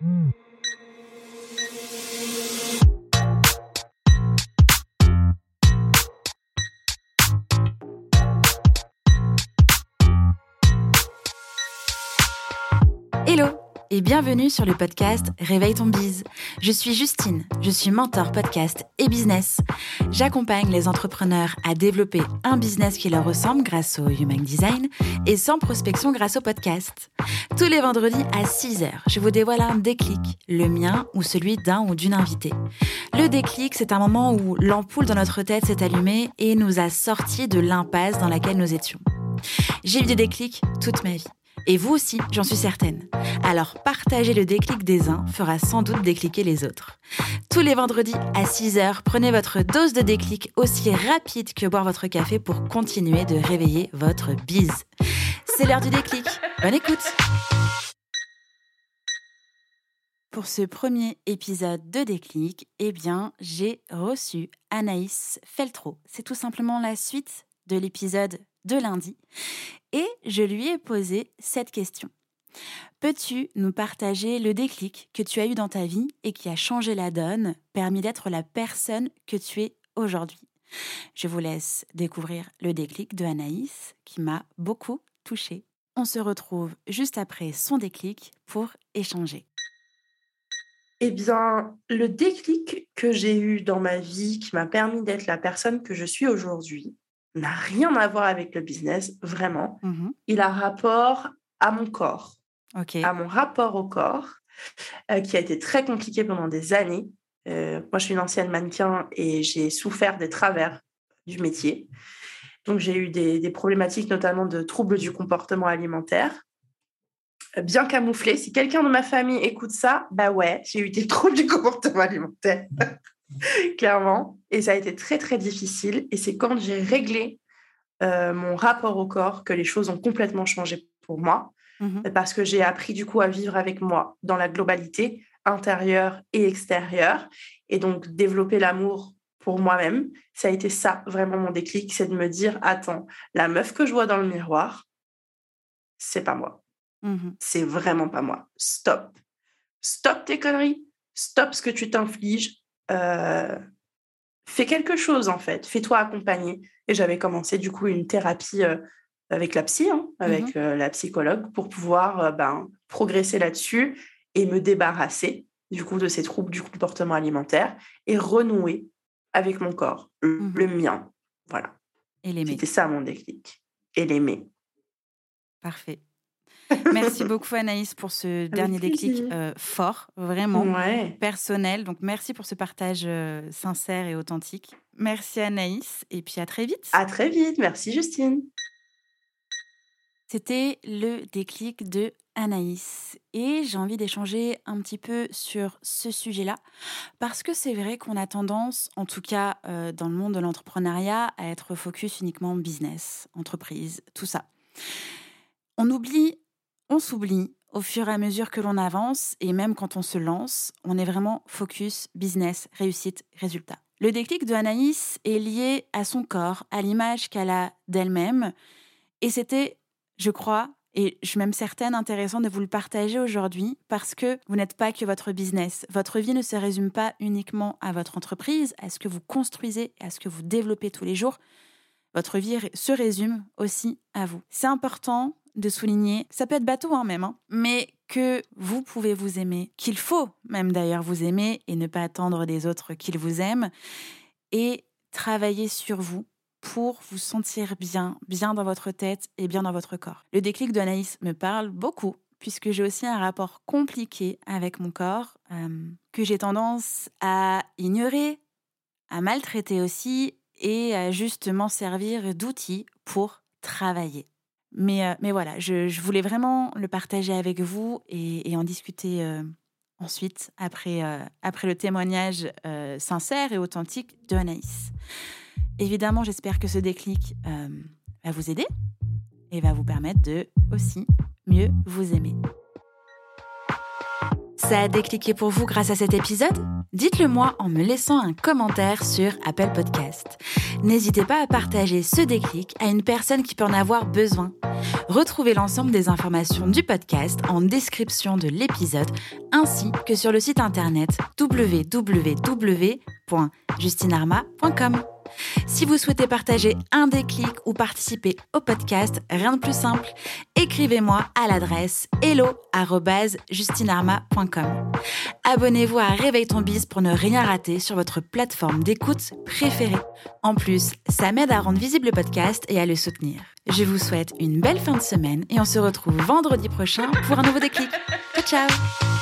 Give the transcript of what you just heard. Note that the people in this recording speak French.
Hmm. Hello. Et bienvenue sur le podcast Réveille ton bise. Je suis Justine, je suis mentor podcast et business. J'accompagne les entrepreneurs à développer un business qui leur ressemble grâce au Human Design et sans prospection grâce au podcast. Tous les vendredis à 6h, je vous dévoile un déclic, le mien ou celui d'un ou d'une invitée. Le déclic, c'est un moment où l'ampoule dans notre tête s'est allumée et nous a sortis de l'impasse dans laquelle nous étions. J'ai eu des déclics toute ma vie. Et vous aussi, j'en suis certaine. Alors partager le déclic des uns fera sans doute décliquer les autres. Tous les vendredis à 6h, prenez votre dose de déclic aussi rapide que boire votre café pour continuer de réveiller votre bise. C'est l'heure du déclic. Bonne écoute pour ce premier épisode de Déclic, eh bien, j'ai reçu Anaïs Feltro. C'est tout simplement la suite de l'épisode de lundi et je lui ai posé cette question. Peux-tu nous partager le déclic que tu as eu dans ta vie et qui a changé la donne, permis d'être la personne que tu es aujourd'hui? Je vous laisse découvrir le déclic de Anaïs qui m'a beaucoup touchée. On se retrouve juste après son déclic pour échanger. Eh bien, le déclic que j'ai eu dans ma vie qui m'a permis d'être la personne que je suis aujourd'hui, n'a rien à voir avec le business, vraiment. Mmh Il a rapport à mon corps, à mon rapport au corps, euh, qui a été très compliqué pendant des années. Euh, moi, je suis une ancienne mannequin et j'ai souffert des travers du métier. Donc, j'ai eu des, des, problématiques, notamment de troubles du comportement alimentaire. Euh, bien camouflé. Si quelqu'un de ma famille écoute ça, bah ouais, j'ai eu des troubles du comportement alimentaire. clairement. Et ça a été très, très difficile. Et c'est quand j'ai réglé euh, mon rapport au corps que les choses ont complètement changé pour moi. Mmh parce que j'ai appris du coup à vivre avec moi dans la globalité intérieure et extérieure. Et donc, développer l'amour pour moi-même, ça a été ça, vraiment mon déclic, c'est de me dire, attends, la meuf que je vois dans le miroir, c'est pas moi. Mmh c'est vraiment pas moi. Stop. Stop tes conneries. Stop ce que tu t'infliges euh, fais quelque chose en fait, fais-toi accompagner. Et j'avais commencé du coup une thérapie euh, avec la psy, hein, avec mmh euh, la psychologue, pour pouvoir ben, progresser là-dessus et me débarrasser du coup de ces troubles du comportement alimentaire et renouer avec mon corps, mmh le mien. Voilà. Et l'aimer. C'était ça mon déclic. Et l'aimer. Parfait. Merci beaucoup Anaïs pour ce dernier déclic euh, fort, vraiment personnel. Donc merci pour ce partage euh, sincère et authentique. Merci Anaïs et puis à très vite. À très vite, merci Justine. C'était le déclic de Anaïs et j'ai envie d'échanger un petit peu sur ce sujet-là parce que c'est vrai qu'on a tendance, en tout cas euh, dans le monde de l'entrepreneuriat, à être focus uniquement business, entreprise, tout ça. On oublie on s'oublie au fur et à mesure que l'on avance et même quand on se lance, on est vraiment focus, business, réussite, résultat. Le déclic de Anaïs est lié à son corps, à l'image qu'elle a d'elle-même. Et c'était, je crois, et je suis même certaine, intéressant de vous le partager aujourd'hui parce que vous n'êtes pas que votre business. Votre vie ne se résume pas uniquement à votre entreprise, à ce que vous construisez, à ce que vous développez tous les jours. Votre vie se résume aussi à vous. C'est important de souligner, ça peut être bateau hein, même, hein, mais que vous pouvez vous aimer, qu'il faut même d'ailleurs vous aimer et ne pas attendre des autres qu'ils vous aiment, et travailler sur vous pour vous sentir bien, bien dans votre tête et bien dans votre corps. Le déclic de Anaïs me parle beaucoup puisque j'ai aussi un rapport compliqué avec mon corps euh, que j'ai tendance à ignorer, à maltraiter aussi et à justement servir d'outil pour travailler. Mais, euh, mais voilà, je, voulais vraiment le partager avec vous et, en discuter euh, ensuite, après, euh, après le témoignage sincère et authentique de Anaïs. Évidemment, j'espère que ce déclic va vous aider et va vous permettre de aussi mieux vous aimer. Ça a décliqué pour vous grâce à cet épisode? Dites-le moi en me laissant un commentaire sur Apple Podcast. N'hésitez pas à partager ce déclic à une personne qui peut en avoir besoin. Retrouvez l'ensemble des informations du podcast en description de l'épisode ainsi que sur le site internet www.justinarma.com. Si vous souhaitez partager un déclic ou participer au podcast, rien de plus simple, écrivez-moi à l'adresse hello@justinarma.com. Abonnez-vous à Réveille ton bise pour ne rien rater sur votre plateforme d'écoute préférée. En plus, ça m'aide à rendre visible le podcast et à le soutenir. Je vous souhaite une belle fin de semaine et on se retrouve vendredi prochain pour un nouveau déclic. Ciao ciao